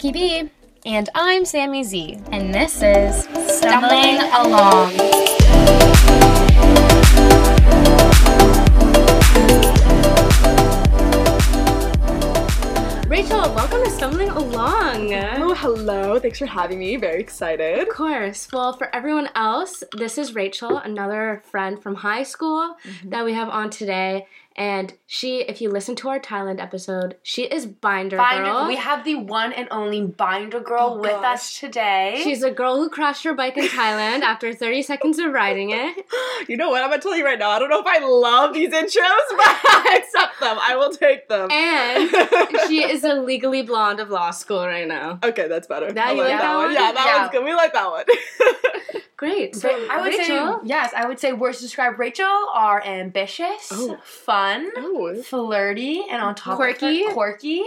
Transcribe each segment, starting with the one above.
Vicky B. And I'm Sammy Z. And this is Stumbling Along. Rachel, welcome to Stumbling Along. Oh, hello. Thanks for having me. Very excited. Of course. Well, for everyone else, this is Rachel, another friend from high school mm-hmm. that we have on today. And she, if you listen to our Thailand episode, she is Binder, Binder. Girl. We have the one and only Binder Girl Oh, with gosh. us today. She's a girl who crashed her bike in Thailand after 30 seconds of riding it. You know what? I'm gonna tell you right now. I don't know if I love these intros, but I accept them. I will take them. And she is a legally blonde of law school right now. okay, that's better. That- I you like like that that one. one? Yeah, that Yeah. one's good. We like that one. Great. So, I would Rachel, say yes. I would say words to describe Rachel are ambitious, Oh. fun, oh, flirty, and on top Quirky. quirky.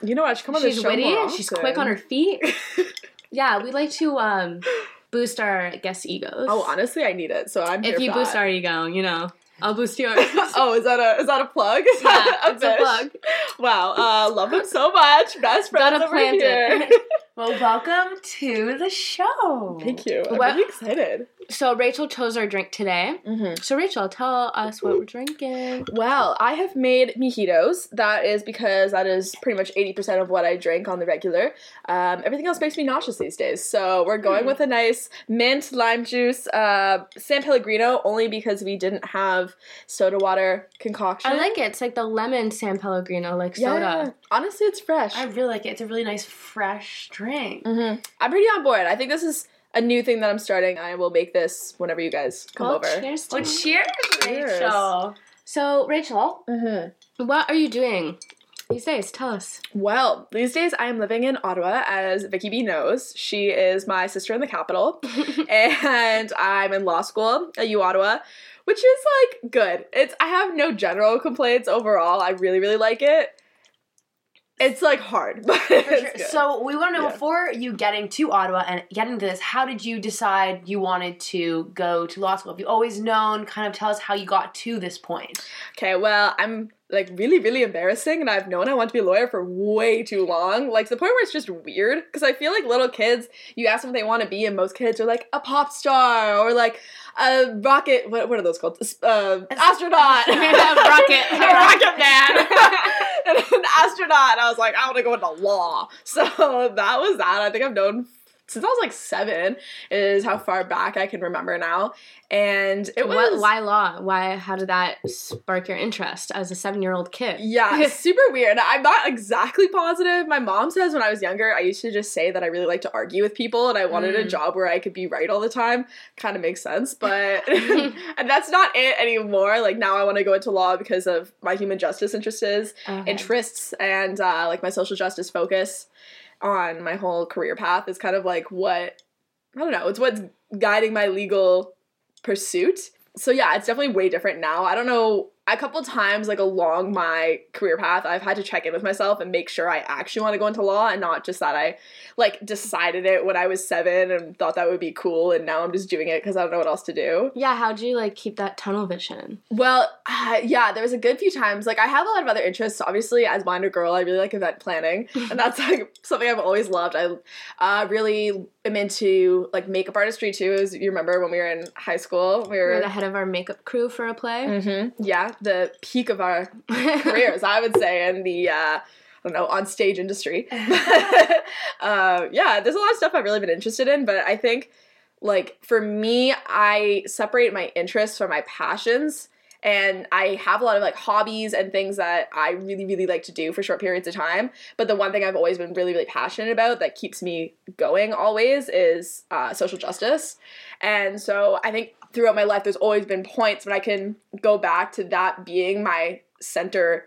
you know what? Should come on she's witty. She's quick on her feet. yeah, we like to um, boost our guest egos. Oh, honestly, I need it. So I'm here if you boost that. our ego, you know, I'll boost yours. oh, is that a is that a plug? Is yeah, that it's a plug. Wow, uh, love them so much. Best friends Gotta over here. Well, welcome to the show. Thank you. I'm Well- really excited. So Rachel chose our drink today. Mm-hmm. So Rachel, tell us what we're drinking. Well, I have made mojitos. That is because that is pretty much 80% of what I drink on the regular. Um, everything else makes me nauseous these days. So we're going Hmm. with a nice mint lime juice, uh, San Pellegrino, only because we didn't have soda water concoction. I like it. It's like the lemon San Pellegrino, like yeah. soda. Honestly, it's fresh. I really like it. It's a really nice, fresh drink. hmm I'm pretty on board. I think this is a new thing that I'm starting. I will make this whenever you guys come Well, over. cheers to Well, cheers, Cheers. Rachel. So Rachel, Mm-hmm. what are you doing these days? Tell us. Well, these days I am living in Ottawa, as Vicky B knows. She is my sister in the capital, and I'm in law school at U Ottawa, which is like good. It's I have no general complaints overall. I really really like it. It's like hard, but sure. So we want to know Yeah. before you getting to Ottawa and getting to this, how did you decide you wanted to go to law school? Have you always known? Kind of tell us how you got to this point. Okay, well, I'm like really, really embarrassing, and I've known I want to be a lawyer for way too long. Like to the point where it's just weird because I feel like little kids, you ask them what they want to be, and most kids are like a pop star or like a rocket. What, what are those called? Uh, astronaut. a Rocket. a rocket man. and an astronaut. And I was like, I want to go into law. So that was that. I think I've known since I was like seven. Is how far back I can remember now. And it was What, why law? Why? How did that spark your interest as a seven-year-old kid? Yeah, it's super weird. I'm not exactly positive. My mom says when I was younger, I used to just say that I really like to argue with people and I wanted a Mm. job where I could be right all the time. Kind of makes sense, but and that's not it anymore. Like now I want to go into law because of my human justice interests, Okay. interests and uh, like my social justice focus on my whole career path is kind of like what I don't know, it's what's guiding my legal pursuit. So yeah, it's definitely way different now. I don't know. A couple times, like along my career path, I've had to check in with myself and make sure I actually want to go into law and not just that I like decided it when I was seven and thought that would be cool, and now I'm just doing it because I don't know what else to do. Yeah, how'd you like keep that tunnel vision? Well, uh, yeah, there was a good few times. Like I have a lot of other interests. Obviously, as Binder girl, I really like event planning, and that's like something I've always loved. I uh, really am into like makeup artistry too. As you remember when we were in high school, we We were were the head of our makeup crew for a play. hmm yeah the peak of our careers, I would say, in the uh, I don't know on stage industry. uh, yeah, there's a lot of stuff I've really been interested in, but I think like for me, I separate my interests from my passions. And I have a lot of like hobbies and things that I really, really like to do for short periods of time. But the one thing I've always been really, really passionate about that keeps me going always is uh, social justice. And so I think throughout my life, there's always been points when I can go back to that being my center,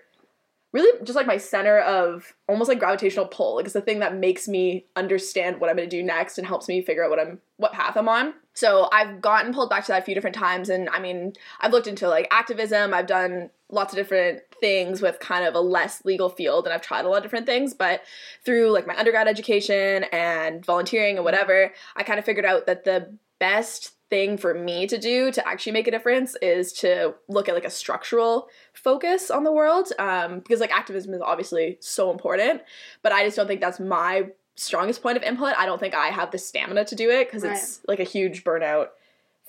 really just like my center of almost like gravitational pull. Like it's the thing that makes me understand what I'm gonna do next and helps me figure out what I'm what path I'm on. So I've gotten pulled back to that a few different times, and I mean I've looked into like activism. I've done lots of different things with kind of a less legal field, and I've tried a lot of different things. But through like my undergrad education and volunteering and whatever, I kind of figured out that the best thing for me to do to actually make a difference is to look at like a structural focus on the world um, because like activism is obviously so important but i just don't think that's my strongest point of input. I don't think i have the stamina to do it because it's like a huge burnout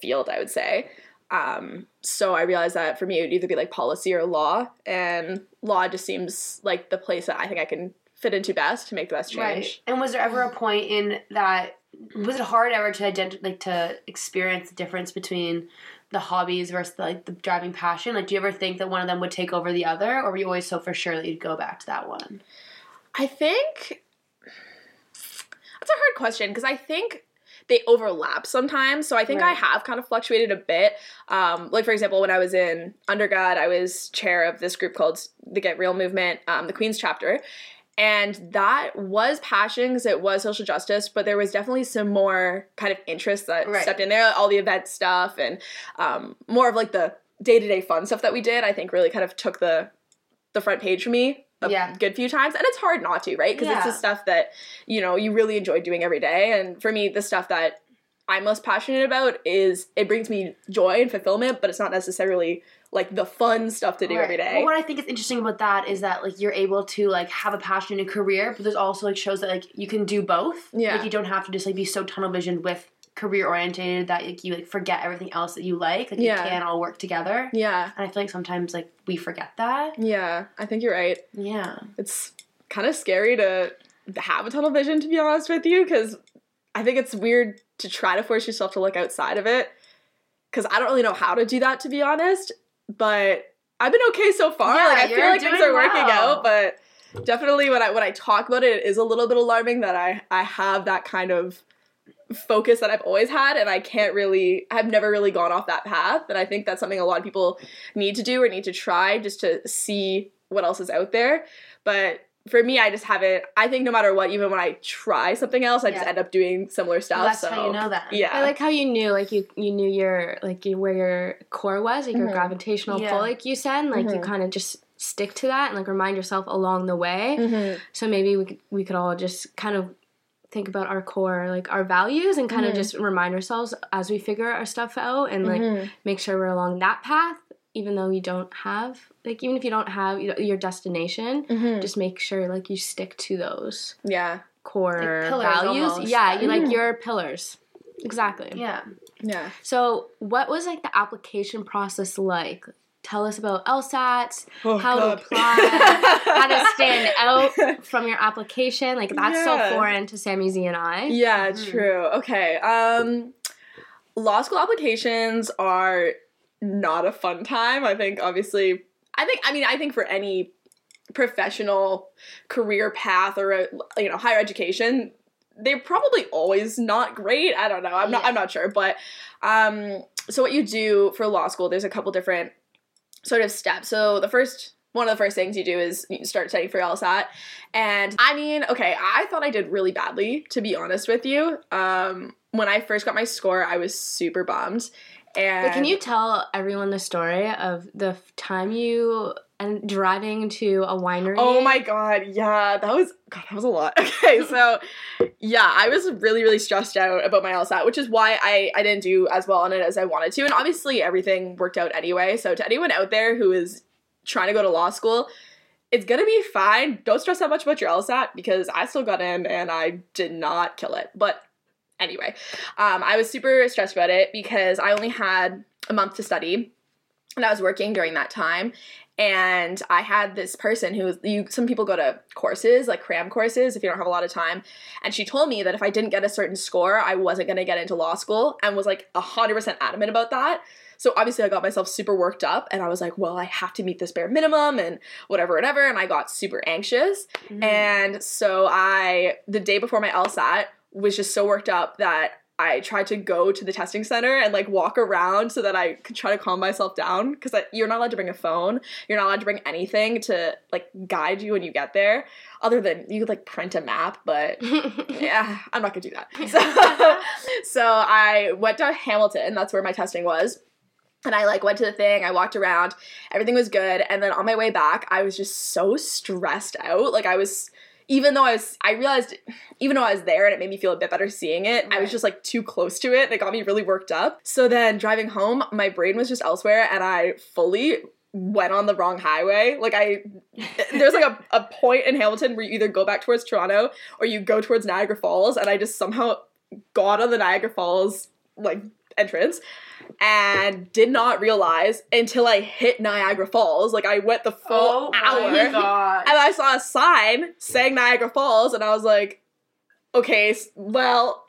field i would say. Um, so i realized that for me it would either be like policy or law and law just seems like the place that i think i can fit into best to make the best change. Right. And was there ever a point in that was it hard ever to identify like to experience the difference between the hobbies versus like the driving passion? Like do you ever think that one of them would take over the other or were you always so for sure that you'd go back to that one? I think that's a hard question because I think they overlap sometimes. So I think I have kind of fluctuated a bit. Um, like for example, when I was in undergrad, I was chair of this group called the Get Real Movement, um, the Queens chapter. And that was passion because it was social justice, but there was definitely some more kind of interest that Right. stepped in there, all the event stuff and um, more of like the day to day fun stuff that we did. I think really kind of took the the front page for me a Yeah. good few times, and it's hard not to, right? Because it's the stuff that you know you really enjoy doing every day, and for me, the stuff that I'm most passionate about is it brings me joy and fulfillment, but it's not necessarily like the fun stuff to do every Right. day. Well, what I think is interesting about that is that like you're able to like have a passion and a career, but there's also like shows that like you can do both. Yeah. Like you don't have to just like be so tunnel visioned with career orientated that like you like forget everything else that you like. Like Yeah. you can all work together. yeah, And I feel like sometimes like we forget that. yeah, I think you're right. Yeah. It's kind of scary to have a tunnel vision, to be honest with you, because I think it's weird to try to force yourself to look outside of it. Because I don't really know how to do that, to be honest. But I've been okay so far. Yeah, like I feel like things are working out, but definitely when I when I talk about it, it is a little bit alarming that I I have that kind of focus that I've always had and I can't really I've never really gone off that path and I think that's something a lot of people need to do or need to try just to see what else is out there but for me I just haven't I think no matter what even when I try something else I just end up doing similar stuff Well, that's so how you know that. yeah I like how you knew, like you you knew your like you, where your core was, like your Mhm. gravitational Yeah. pull, like you said, and, like you Mhm. kind of just stick to that and like remind yourself along the way. Mhm. So maybe we could we could all just kind of think about our core, like our values, and kind of Mhm. just remind ourselves as we figure our stuff out, and like Mhm. make sure we're along that path, even though you don't have like even if you don't have you know, your destination, Mhm. just make sure like you stick to those yeah core Like values. almost. Yeah, you like Mhm. your pillars. Exactly. Yeah. yeah So, what was like the application process like? Tell us about LSATs, Oh, how God. to apply, how to stand out from your application. Like that's Yeah. so foreign to Sammy Z and I. Yeah, Mhm. true. Okay. Um law school applications are not a fun time. I think obviously I think I mean I think for any professional career path or you know higher education they're probably always not great. I don't know. I'm not I'm not sure, but um so what you do for law school there's a couple different sort of steps. So the first one of the first things you do is you start studying for LSAT. And I mean, okay, I thought I did really badly, to be honest with you. Um, when I first got my score, I was super bummed. And But can you tell everyone the story of the time you and driving to a winery? Oh my god, yeah, that was god, that was a lot. Okay, so yeah, I was really, really stressed out about my LSAT, which is why I, I didn't do as well on it as I wanted to. And obviously everything worked out anyway. So to anyone out there who is trying to go to law school, it's gonna be fine. Don't stress that much about your LSAT because I still got in and I did not kill it. But anyway, um, I was super stressed about it because I only had a month to study and I was working during that time. And I had this person who you some people go to courses, like cram courses, if you don't have a lot of time. And she told me that if I didn't get a certain score, I wasn't gonna get into law school and was like hundred percent adamant about that. So obviously I got myself super worked up and I was like, well, I have to meet this bare minimum and whatever, whatever. And I got super anxious. Mhm. And so I, the day before my LSAT, was just so worked up that I tried to go to the testing center and like walk around so that I could try to calm myself down because you're not allowed to bring a phone. You're not allowed to bring anything to like guide you when you get there, other than you could like print a map, but yeah, I'm not gonna do that. So, so I went to Hamilton. That's where my testing was. And I like went to the thing. I walked around. Everything was good. And then on my way back, I was just so stressed out. Like I was even though I was, I realized, even though I was there and it made me feel a bit better seeing it, I was just like too close to it and it got me really worked up. So then driving home, my brain was just elsewhere and I fully went on the wrong highway. Like I, there's like a, a point in Hamilton where you either go back towards Toronto or you go towards Niagara Falls and I just somehow got on the Niagara Falls like entrance and did not realize until I hit Niagara Falls. Like I went the full oh hour Oh god. and I saw a sign saying Niagara Falls, and I was like, okay, well,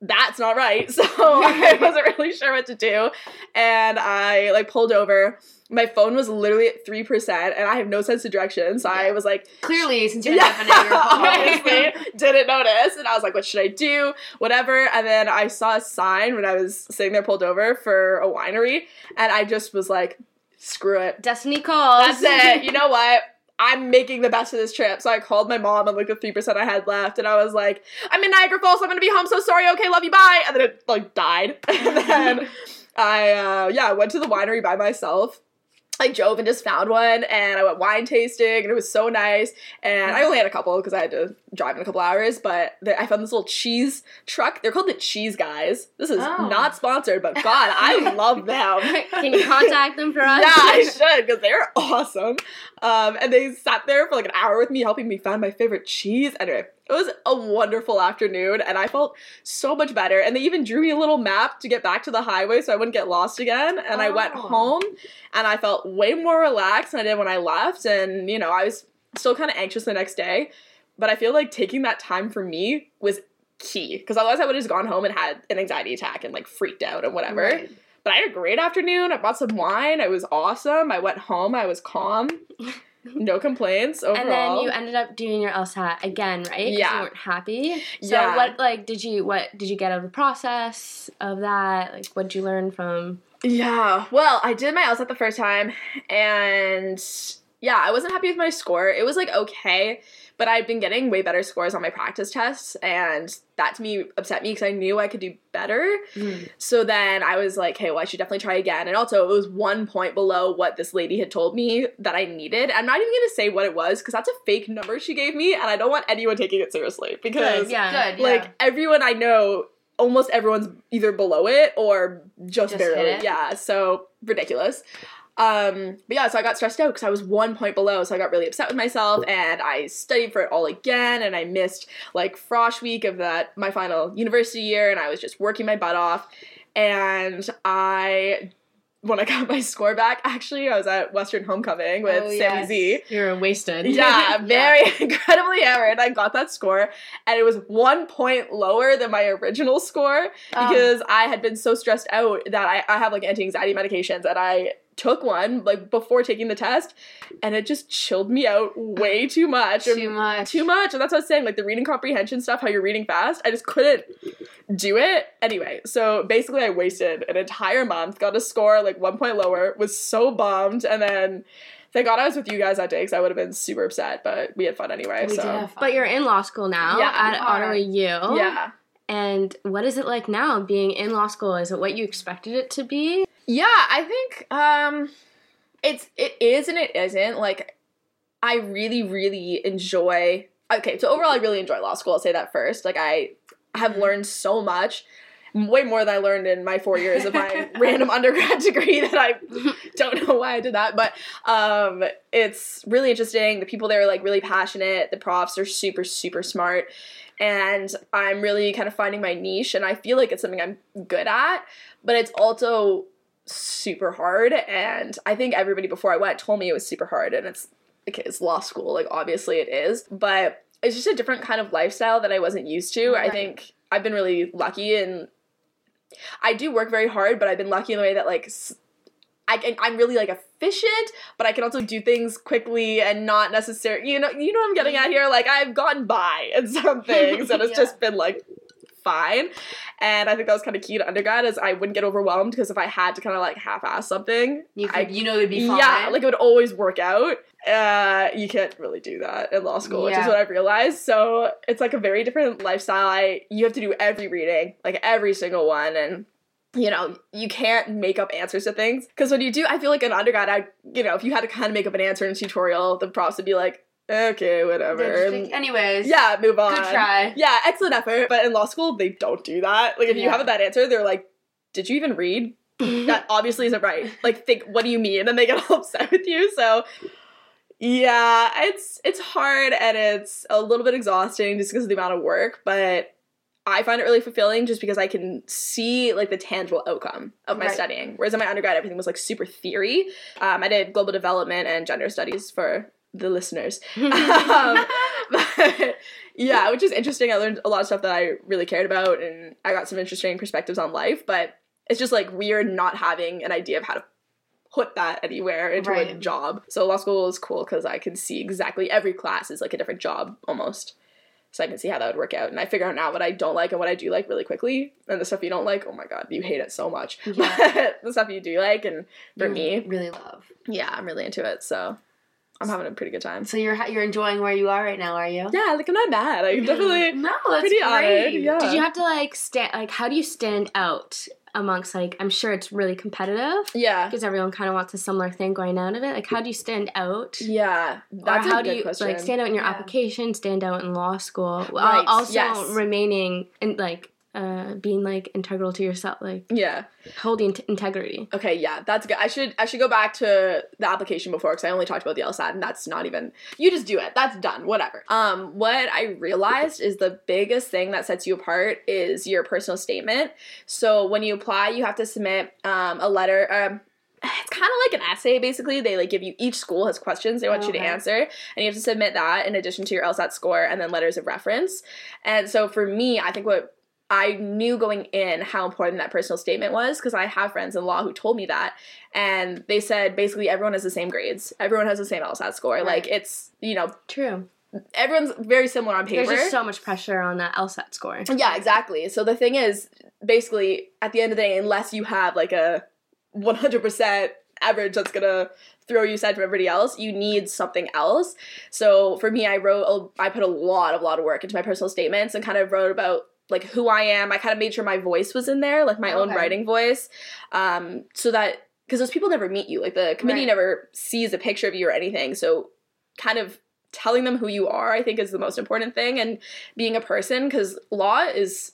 that's not right. So I wasn't really sure what to do, and I like pulled over. My phone was literally at three percent, and I have no sense of direction. So I was like, Clearly, since you're yeah, yeah, obviously didn't notice, and I was like, what should I do? Whatever. And then I saw a sign when I was sitting there pulled over for a winery, and I just was like, screw it. Destiny calls. That's it. You know what? I'm making the best of this trip. So I called my mom and like the three percent I had left, and I was like, "I'm in Niagara Falls. I'm gonna be home. So sorry. Okay, love you. Bye." And then it like died. and then I uh, yeah went to the winery by myself. I drove and just found one, and I went wine tasting, and it was so nice. And I only had a couple because I had to drive in a couple hours. But I found this little cheese truck. They're called the Cheese Guys. This is Oh. not sponsored, but God, I love them. Can you contact them for us? Yeah, I should because they're awesome. Um, and they sat there for like an hour with me, helping me find my favorite cheese. Anyway, it was a wonderful afternoon, and I felt so much better. And they even drew me a little map to get back to the highway so I wouldn't get lost again. And I went Oh. home, and I felt way more relaxed than I did when I left. And you know, I was still kind of anxious the next day, but I feel like taking that time for me was key because otherwise I would have just gone home and had an anxiety attack and like freaked out and whatever. Right. But I had a great afternoon. I bought some wine. It was awesome. I went home. I was calm. No complaints overall. And then you ended up doing your LSAT again, right? Yeah. You weren't happy. So Yeah. what like did you what did you get out of the process of that? Like what did you learn from yeah. Well, I did my LSAT the first time, and yeah, I wasn't happy with my score. It was like okay, but I'd been getting way better scores on my practice tests, and that to me upset me because I knew I could do better. Mm-hmm. So then I was like, hey, well, I should definitely try again. And also, it was one point below what this lady had told me that I needed. I'm not even gonna say what it was because that's a fake number she gave me, and I don't want anyone taking it seriously because Good, yeah. Good. like yeah. everyone I know, almost everyone's either below it or just, Just barely. Yeah, so ridiculous. Um, but yeah, so I got stressed out because I was one point below, so I got really upset with myself, and I studied for it all again, and I missed like frosh week of that my final university year, and I was just working my butt off, and I. When I got my score back, actually, I was at Western Homecoming with Oh, Sammy yes. Z. You're wasted. Yeah, very incredibly hammered. I got that score, and it was one point lower than my original score Oh. because I had been so stressed out that I, I have like anti anxiety medications, and I took one like before taking the test, and it just chilled me out way too much. too much. Too much, and that's what I was saying. Like the reading comprehension stuff, how you're reading fast, I just couldn't do it. Anyway, so basically, I wasted an entire month, got a score like one point lower, was so bummed, and then thank God I was with you guys that day because I would have been super upset, but we had fun anyway. We so did have fun. But you're in law school now Yeah, at you. Ottawa U. yeah, And what is it like now being in law school? Is it what you expected it to be? Yeah. I think um, it's it is and it isn't. Like, I really really enjoy. Okay, so overall, I really enjoy law school. I'll say that first. Like, I have learned so much. Way more than I learned in my four years of my random undergrad degree that I don't know why I did that, but um, it's really interesting. The people there are like really passionate. The profs are super, super smart. And I'm really kind of finding my niche, and I feel like it's something I'm good at, but it's also super hard. And I think everybody before I went told me it was super hard, and it's okay, it's law school, like obviously it is, but it's just a different kind of lifestyle that I wasn't used to. I think I've been really lucky and I do work very hard, but I've been lucky in the way that like I can, I'm really like efficient, but I can also do things quickly and not necessarily you know you know what I'm getting at here. Like I've gotten by in some things, and it's Yeah. just been like fine. And I think that was kind of key to undergrad is I wouldn't get overwhelmed because if I had to kind of like half-ass something, you could, I you know it'd be fine. yeah, like it would always work out. Uh, you can't really do that in law school, which is what I've realized. So it's like a very different lifestyle. I you have to do every reading, like every single one, and you know you can't make up answers to things because when you do, I feel like an undergrad, I you know if you had to kind of make up an answer in a tutorial, the profs would be like. Okay, whatever. They're just like, Anyways. yeah, move on. Good try. Yeah, excellent effort. But in law school, they don't do that. Like, if you have a bad answer, they're like, "Did you even read? That obviously isn't right." Like, think, what do you mean? And they get all upset with you. So, yeah, it's it's hard and it's a little bit exhausting just because of the amount of work. But I find it really fulfilling just because I can see like the tangible outcome of my Right. studying. Whereas in my undergrad, everything was like super theory. Um, I did global development and gender studies for the listeners. um, but yeah, which is interesting. I learned a lot of stuff that I really cared about, and I got some interesting perspectives on life. But it's just like weird not having an idea of how to put that anywhere into a job. So law school is cool because I can see exactly every class is like a different job almost. So I can see how that would work out, and I figure out now what I don't like and what I do like really quickly. And the stuff you don't like, oh my god, you hate it so much. Yeah. But the stuff you do like, and for You me, really love. yeah, I'm really into it. So I'm having a pretty good time. So you're you're enjoying where you are right now, are you? Yeah, like I'm not mad. I'm mm. definitely No, that's pretty great. honored. Yeah. Did you have to like stand like how do you stand out amongst like I'm sure it's really competitive Yeah. because everyone kind of wants a similar thing going out of it. Like how do you stand out? Yeah. That's or how a do good you question. like stand out in your Yeah. application, stand out in law school, while Right, also yes. remaining and like uh being like integral to yourself, like yeah. holding t- integrity. Okay, yeah, that's good. I should I should go back to the application before because I only talked about the LSAT and that's not even you just do it. That's done. Whatever. Um, what I realized is the biggest thing that sets you apart is your personal statement. So when you apply, you have to submit um, a letter. Um, it's kind of like an essay basically. They like give you each school has questions they want you to answer, and you have to submit that in addition to your LSAT score and then letters of reference. And so for me, I think what I knew going in how important that personal statement was because I have friends in law who told me that. And they said basically everyone has the same grades. Everyone has the same LSAT score. Right. Like it's, you know, True. everyone's very similar on paper. There's just so much pressure on that LSAT score. yeah, exactly. So the thing is, basically, at the end of the day, unless you have like a 100% average that's gonna throw you aside from everybody else, you need something else. So for me, I wrote, I put a lot of lot of work into my personal statements and kind of wrote about like who I am. I kind of made sure my voice was in there, like my own writing voice, um, so that because those people never meet you, like the committee Right. never sees a picture of you or anything. So kind of telling them who you are, I think, is the most important thing, and being a person because law is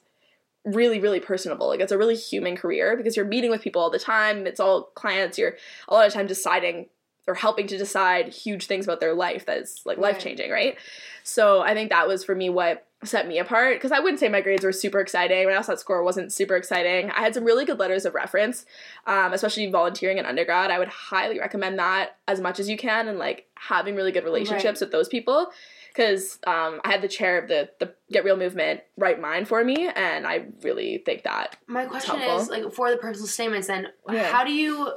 really really personable. Like it's a really human career because you're meeting with people all the time. It's all clients. You're a lot of time deciding or helping to decide huge things about their life that's like life changing right? So i think that was for me what set me apart because i wouldn't say my grades were super exciting my LSAT score wasn't super exciting i had some really good letters of reference um, especially volunteering in undergrad i would highly recommend that as much as you can and like having really good relationships with those people because um, I had the chair of the the Get Real movement write mine for me, and I really think that. My question is like for the personal statements then Yeah. how do you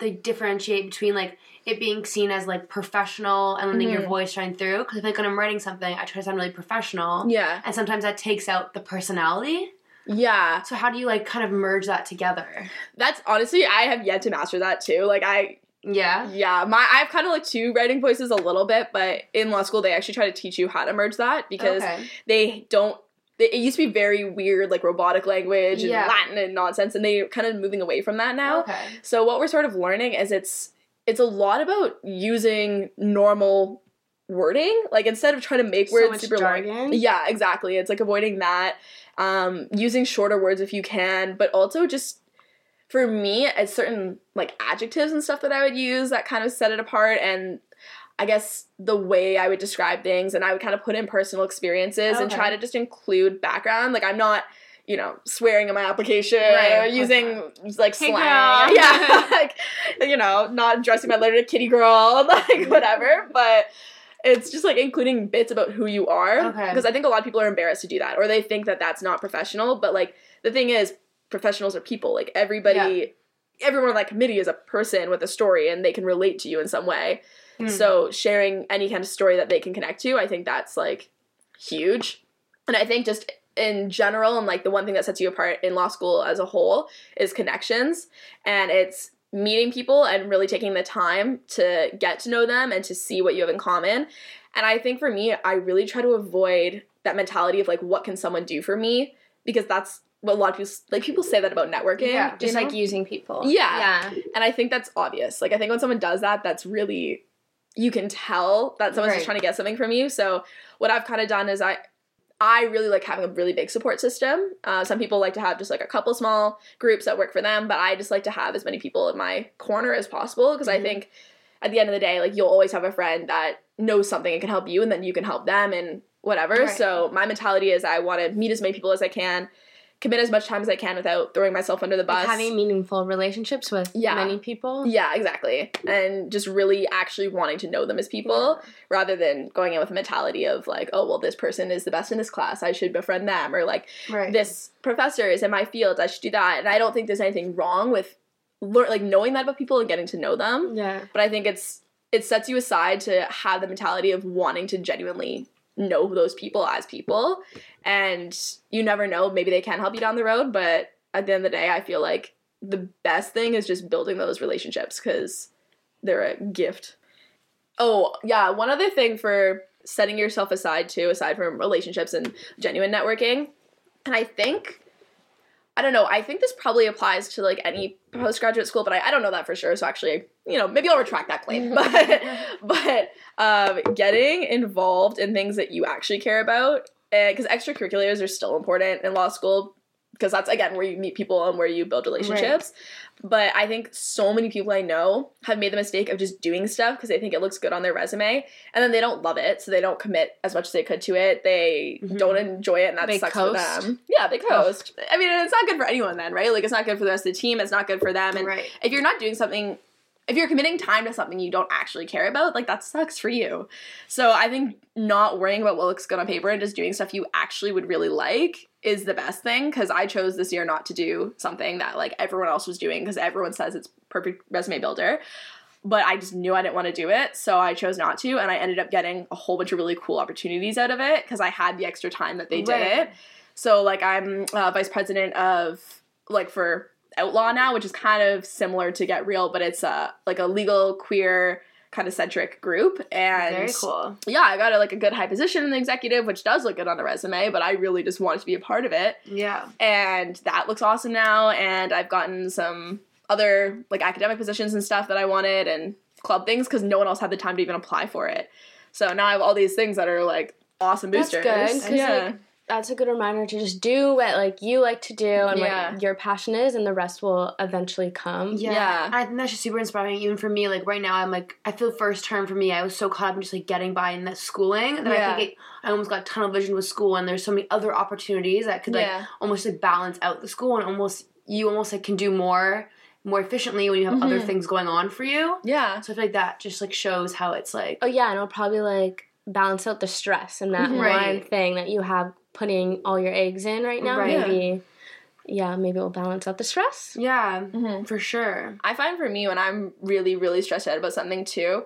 like differentiate between like it being seen as like professional and letting your Mhm. voice shine through because like when I'm writing something I try to sound really professional Yeah, and sometimes that takes out the personality yeah. so how do you like kind of merge that together That's honestly, I have yet to master that too. Like I, yeah yeah, my I've kind of like two writing voices a little bit, but in law school they actually try to teach you how to merge that because okay they don't. It used to be very weird, like robotic language and Yeah. Latin and nonsense, and they're kind of moving away from that now. okay So what we're sort of learning is it's it's a lot about using normal wording. Like instead of trying to make words super jargon. long. Yeah, exactly. It's like avoiding that. Um, using shorter words if you can, but also just for me, it's certain like adjectives and stuff that I would use that kind of set it apart and I guess the way I would describe things and I would kind of put in personal experiences and try to just include background. Like I'm not you know, swearing in my application Right, or using like Hey, slang. girl. Yeah. like you know, not addressing my letter to kitty girl, like whatever. But it's just like including bits about who you are. Okay. Because I think a lot of people are embarrassed to do that or they think that that's not professional. But like the thing is, professionals are people. Like everybody, everyone on that committee is a person with a story and they can relate to you in some way. Hmm. So sharing any kind of story that they can connect to, I think that's like huge. And I think just in general and like the one thing that sets you apart in law school as a whole is connections and it's meeting people and really taking the time to get to know them and to see what you have in common. And I think for me, I really try to avoid that mentality of like what can someone do for me because that's what a lot of people like people say that about networking. Yeah, you Just know? like using people. Yeah. Yeah. And I think that's obvious. Like I think when someone does that, that's really you can tell that someone's Right. just trying to get something from you. So what I've kind of done is I I really like having a really big support system. Uh, some people like to have just like a couple small groups that work for them, but I just like to have as many people in my corner as possible because Mhm. I think at the end of the day, like you'll always have a friend that knows something and can help you, and then you can help them and whatever. Right. So my mentality is I want to meet as many people as I can, commit as much time as I can without throwing myself under the bus. Like having meaningful relationships with Yeah. many people. yeah, exactly. And just really actually wanting to know them as people rather than going in with a mentality of like, oh, well, this person is the best in this class. I should befriend them. Or like, Right. this professor is in my field. I should do that. And I don't think there's anything wrong with lear- like knowing that about people and getting to know them. Yeah. But I think it's it sets you aside to have the mentality of wanting to genuinely know those people as people. And you never know, maybe they can help you down the road, but at the end of the day, I feel like the best thing is just building those relationships because they're a gift. Oh, yeah, one other thing for setting yourself aside too, aside from relationships and genuine networking, and I think I don't know. I think this probably applies to like any postgraduate school, but I, I don't know that for sure. So actually, you know, maybe I'll retract that claim. But but um, getting involved in things that you actually care about, because extracurriculars are still important in law school, because that's again where you meet people and where you build relationships. But I think so many people I know have made the mistake of just doing stuff because they think it looks good on their resume, and then they don't love it, so they don't commit as much as they could to it. They Mhm. don't enjoy it, and that They sucks coast. for them. Yeah, they coast. I mean, it's not good for anyone then, right? Like, it's not good for the rest of the team. It's not good for them, and right. if you're not doing something if you're committing time to something you don't actually care about like that sucks for you so i think not worrying about what looks good on paper and just doing stuff you actually would really like is the best thing because i chose this year not to do something that like everyone else was doing because everyone says it's perfect resume builder but i just knew i didn't want to do it so i chose not to and i ended up getting a whole bunch of really cool opportunities out of it because i had the extra time that they did Right. it so like i'm uh, vice president of like for outlaw now which is kind of similar to get real but it's uh like a legal queer kind of centric group and Very cool. yeah i got a, like a good high position in the executive which does look good on the resume but i really just wanted to be a part of it Yeah. and that looks awesome now and i've gotten some other like academic positions and stuff that i wanted and club things because no one else had the time to even apply for it so now i have all these things that are like awesome That's boosters yeah like, That's a good reminder to just do what like you like to do and Yeah. what your passion is, and the rest will eventually come. Yeah. Yeah. I think that's just super inspiring. Even for me, like right now, I'm like, I feel first term for me, I was so caught up in just like getting by in the schooling that Yeah. I think it, I almost got tunnel vision with school, and there's so many other opportunities that could like Yeah. almost like balance out the school, and almost you almost like can do more more efficiently when you have other Mhm. things going on for you. yeah So I feel like that just like shows how it's like Oh yeah, and it'll probably like balance out the stress and that Mhm. one thing that you have putting all your eggs in right now. Right. Maybe, yeah, maybe it'll balance out the stress. yeah, Mhm. for sure. I find for me when I'm really, really stressed out about something too,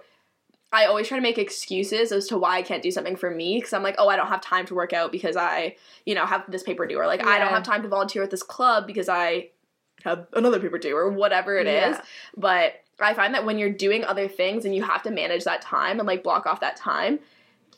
I always try to make excuses as to why I can't do something for me because I'm like, oh, I don't have time to work out because I, you know, have this paper due, or like I don't have time to volunteer at this club because I have another paper due, or whatever it is. Yeah. But I find that when you're doing other things and you have to manage that time and like block off that time,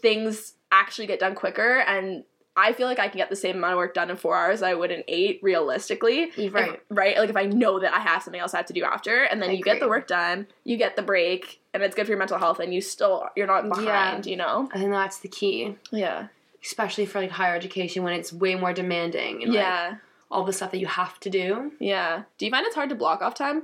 things actually get done quicker and I feel like I can get the same amount of work done in four hours I would in eight, realistically. If- Right. right? Like if I know that I have something else I have to do after, and then I you get the work done, you get the break, and it's good for your mental health, and you still you're not behind. You know? I think that's the key, Yeah. especially for like higher education when it's way more demanding and like, Yeah. all the stuff that you have to do. Yeah. Do you find it's hard to block off time?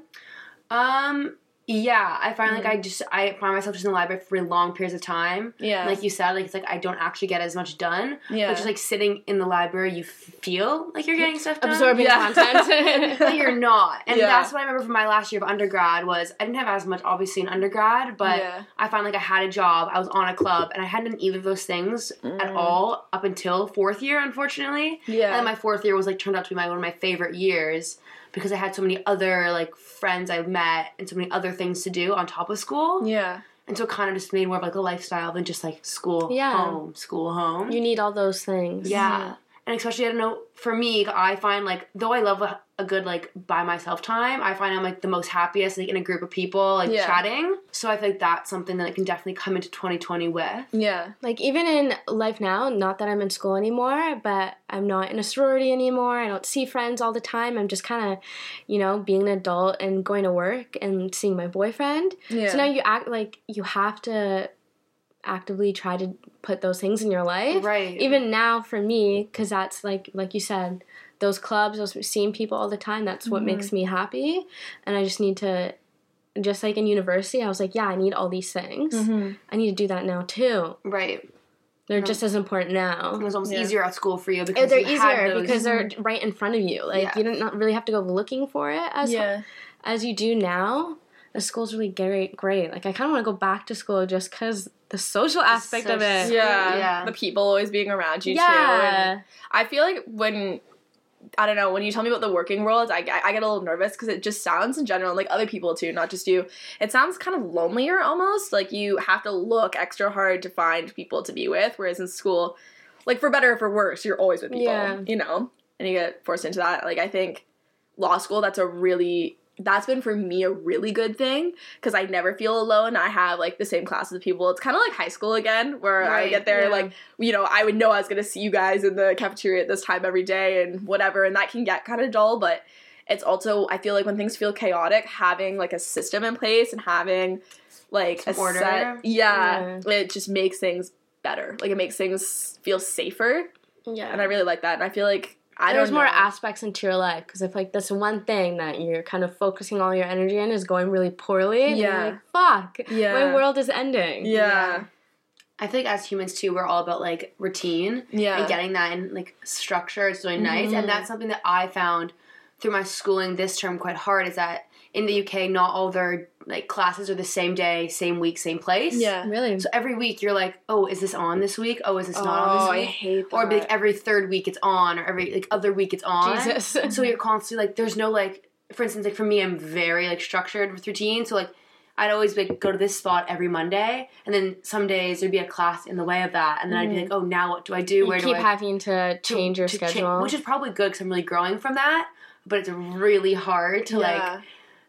Um, yeah, I find like Mhm. I just I find myself just in the library for long periods of time. Yeah. Like you said, like it's like I don't actually get as much done. yeah. But just like sitting in the library, you feel like you're getting stuff done. Absorbing Yeah. content. but you're not. And Yeah. that's what I remember from my last year of undergrad was I didn't have as much obviously in undergrad, but yeah. I found like I had a job, I was on a club, and I hadn't done either of those things at Mm. all up until fourth year, unfortunately. Yeah. And then my fourth year was like turned out to be my one of my favorite years because I had so many other like friends I met and so many other things to do on top of school. yeah. And so it kind of just made more of like a lifestyle than just like school, Yeah. home, school, home. you need all those things. yeah. And especially I don't know for me I find like though I love a, a good like by myself time I find I'm like the most happiest like in a group of people like Yeah. chatting so I feel like that's something that I can definitely come into 2020 with Yeah. Like even in life now, not that I'm in school anymore, but I'm not in a sorority anymore. I don't see friends all the time. I'm just kind of, you know, being an adult and going to work and seeing my boyfriend. Yeah. So now you act like you have to actively try to put those things in your life. right Even now for me, because that's like like you said, those clubs, those seeing people all the time. That's what makes me happy, and I just need to. Just like in university, I was like, yeah, I need all these things. Mhm. I need to do that now too. right They're Yeah. just as important now. it was almost Yeah. easier at school for you because They're you had easier those- because they're right in front of you. Like Yeah. you don't not really have to go looking for it as Yeah. as you do now. The school's really great. Great. Like I kind of want to go back to school just because the social aspect of it. Yeah. Yeah. The people always being around you too. Yeah. And I feel like when I don't know when you tell me about the working world, I, I, I get a little nervous because it just sounds in general like other people too, not just you. It sounds kind of lonelier almost. Like you have to look extra hard to find people to be with, whereas in school, like for better or for worse, you're always with people. Yeah. You know, and you get forced into that. Like I think law school, that's a really that's been for me a really good thing because I never feel alone. I have like the same classes of people. It's kind of like high school again, where I get there yeah. like you know I would know I was gonna see you guys in the cafeteria at this time every day and whatever, and that can get kind of dull. But it's also I feel like when things feel chaotic, having like a system in place and having like Some a order. set, yeah, it just makes things better. Like it makes things feel safer, Yeah. and I really like that. And I feel like I There's more know. aspects into your life because if like this one thing that you're kind of focusing all your energy in is going really poorly, Yeah. like, fuck, Yeah. my world is ending. yeah, I think as humans too, we're all about like routine yeah, and getting that in like structure. It's really nice, Mhm. and that's something that I found through my schooling this term quite hard. Is that in the UK, not all their like classes are the same day, same week, same place. yeah. Really. So every week you're like, oh, is this on this week? Oh, is this not on Oh, this I week? hate that. Or like every third week it's on, or every like other week it's on. Jesus. so you're constantly like, there's no like, for instance, like for me, I'm very like structured with routine. So like, I'd always like go to this spot every Monday, and then some days there'd be a class in the way of that, and then I'd be like, mm-hmm. oh, now what do I do? you Where keep do I keep having to change your to cha- schedule. which is probably good because I'm really growing from that. But it's really hard to like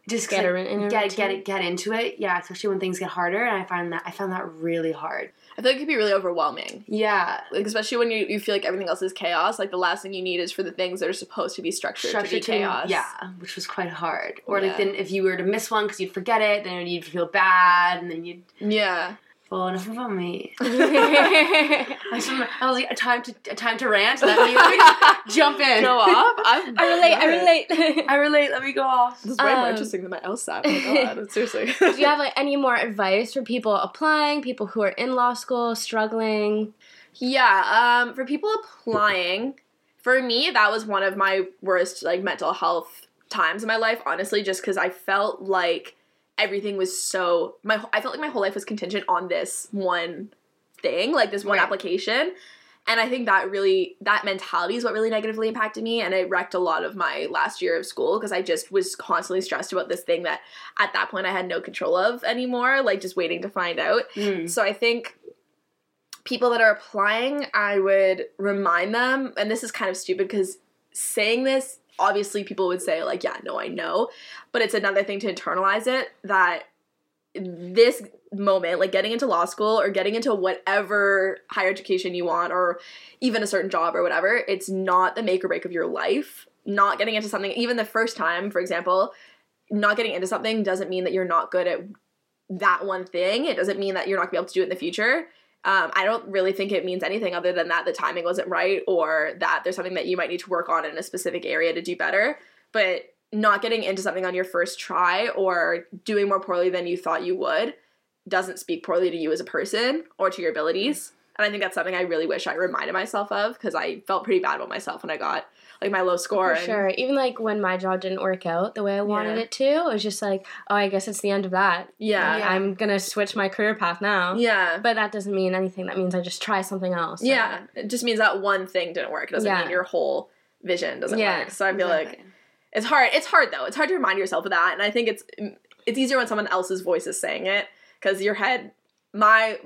just Get like, her in get routine. get it get into it. Yeah, especially when things get harder, and I find that I found that really hard. I feel like it could be really overwhelming. Yeah, Like especially when you, you feel like everything else is chaos. Like the last thing you need is for the things that are supposed to be structured, to be structured to- chaos. yeah, which was quite hard. Or Yeah. like then if you were to miss one because you'd forget it, then you'd feel bad, and then you'd. Yeah. Well, enough about me. I I was, like, a time to a time to rant. Let me jump in. Go off. I'm, relate. I relate. I relate. Let me go off. This is way more Um, interesting than my LSAT. Oh my god, seriously. Do you have like any more advice for people applying, people who are in law school, struggling? Yeah, um, for people applying, for me, that was one of my worst like mental health times in my life. Honestly, just because I felt like everything was so my I felt like my whole life was contingent on this one thing, like this one Right. application. And I think that really that mentality is what really negatively impacted me and it wrecked a lot of my last year of school because I just was constantly stressed about this thing that at that point I had no control of anymore, like just waiting to find out. Mm. So I think people that are applying, I would remind them, and this is kind of stupid because saying this, obviously people would say, like, yeah, no, I know. But it's another thing to internalize it that this moment, like getting into law school or getting into whatever higher education you want, or even a certain job or whatever, it's not the make or break of your life. Not getting into something, even the first time, for example, not getting into something doesn't mean that you're not good at that one thing. It doesn't mean that you're not gonna be able to do it in the future. Um, I don't really think it means anything other than that the timing wasn't right or that there's something that you might need to work on in a specific area to do better. But not getting into something on your first try or doing more poorly than you thought you would doesn't speak poorly to you as a person or to your abilities. And I think that's something I really wish I reminded myself of because I felt pretty bad about myself when I got like my low score. For and- sure. Even like when my job didn't work out the way I wanted Yeah. it to, it was just like, oh, I guess it's the end of that. Yeah. Yeah. I'm gonna switch my career path now. Yeah. But that doesn't mean anything. That means I just try something else. So- Yeah. It just means that one thing didn't work. It doesn't Yeah. mean your whole vision doesn't Yeah, work. So I feel like Exactly. it's hard. It's hard though. It's hard to remind yourself of that. And I think it's it's easier when someone else's voice is saying it because your head my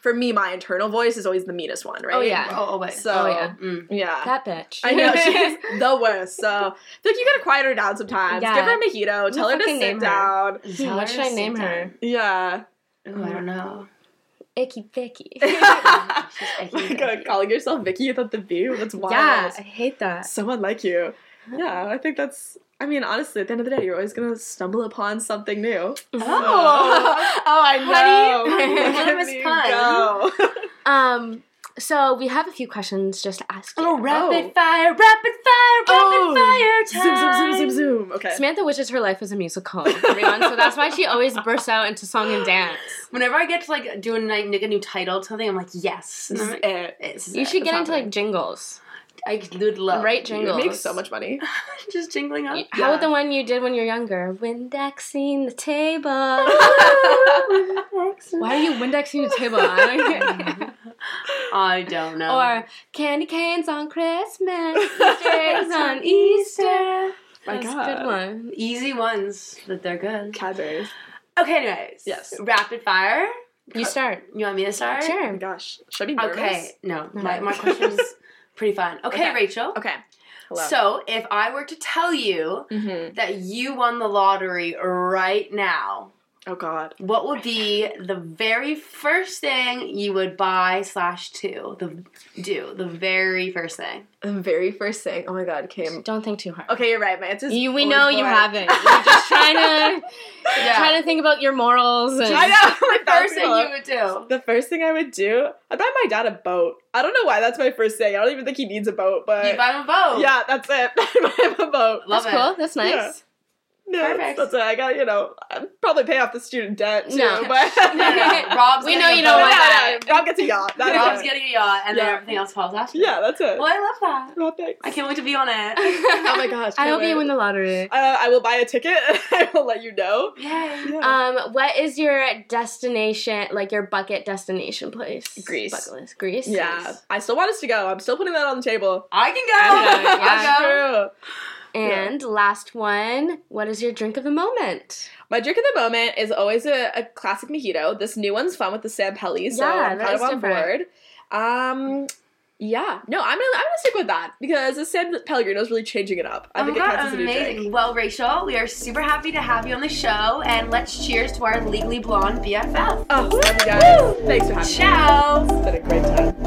for me, my internal voice is always the meanest one, right? Oh, yeah. Oh, oh wait. So Oh, yeah. Mm. yeah. That bitch. I know she's the worst. So I feel like you gotta quiet her down sometimes. Yeah. Give her a mojito. Tell her to sit name down. Tell what should I name her? down. Yeah. Ooh, I don't know. Icky Vicky. She's icky, Oh my God, icky. calling yourself Vicky without the V? That's wild. yeah, I hate that. So unlike you. Yeah, I think that's. I mean, honestly, at the end of the day, you're always gonna stumble upon something new. Oh. oh, I know. Honey, Look one at me puns. go. Um, so we have a few questions just to ask you. Oh, rapid Oh. fire, rapid fire, rapid Oh. fire zoom, time. zoom, zoom, zoom, zoom. zoom. Okay. Samantha wishes her life was a musical, everyone. so that's why she always bursts out into song and dance. Whenever I get to like do a, like, a new title to something, I'm like, yes. This And is I'm it. It's You should It's get into happening. like jingles. I would love Write You jingles. make so much money. just jingling up. How about the one you did when you were younger? Windexing the table. Why are you Windexing the table? I don't I don't know. Or candy canes on Christmas, Easter's on Easter. My That's a God. good one. easy ones, but they're good. Cadbury's. Okay, anyways. Yes. Rapid fire. You start. You want me to start? Oh Sure. my gosh. Should I be nervous? Okay. No, my, Okay. my question's pretty fun. Okay, Okay. Rachel. Okay. Hello. So, if I were to tell you mm-hmm. that you won the lottery right now, Oh God. what would be the very first thing you would buy slash do the do the very first thing? The very first thing. Oh my God, Kim. Don't think too hard. Okay, you're right. My answer's You, we know you boring. haven't. You're just trying to Yeah. trying to think about your morals and I know. Like The first thing you you would do. The first thing I would do, I'd buy my dad a boat. I don't know why that's my first thing. I don't even think he needs a boat, but You buy him a boat. yeah, that's it. I buy him a boat. Love That's it. cool. That's nice. Yeah. Yeah, Perfect. That's it. I got you know. I'd probably pay off the student debt too. No. but No, no, no. Rob's We know you don't boat. want that. Rob gets a yacht. That's Rob's it. getting a yacht, and then everything else falls after. Yeah, that's it. Well, I love that. Oh, thanks. I can't wait to be on it. Oh my gosh. I can't hope you win the lottery. Uh, I will buy a ticket. I will let you know. Yay. Yeah. Um, what is your destination, like your bucket destination place? Greece. Bucket list. Greece. yeah, I still want us to go. I'm still putting that on the table. I can go. yeah. I'll go. True. And last one, what is your drink of the moment? My drink of the moment is always a, a classic mojito. This new one's fun with the San Pelli, so Yeah, I'm kind of on different. board. Um, yeah, no, I'm gonna I'm gonna stick with that because the San Pellegrino is really changing it up. I Oh think it god, counts as a new amazing. drink. Well, Rachel, we are super happy to have you on the show, and let's cheers to our Legally Blonde BFF. Oh, love you guys. Thanks for having Ciao. me. It's been a great time.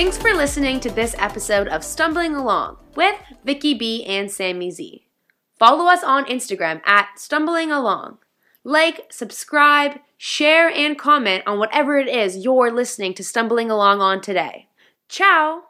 Thanks for listening to this episode of Stumbling Along with Vicky B and Sammy Z. Follow us on Instagram at Stumbling Along. Like, subscribe, share, and comment on whatever it is you're listening to Stumbling Along on today. Ciao!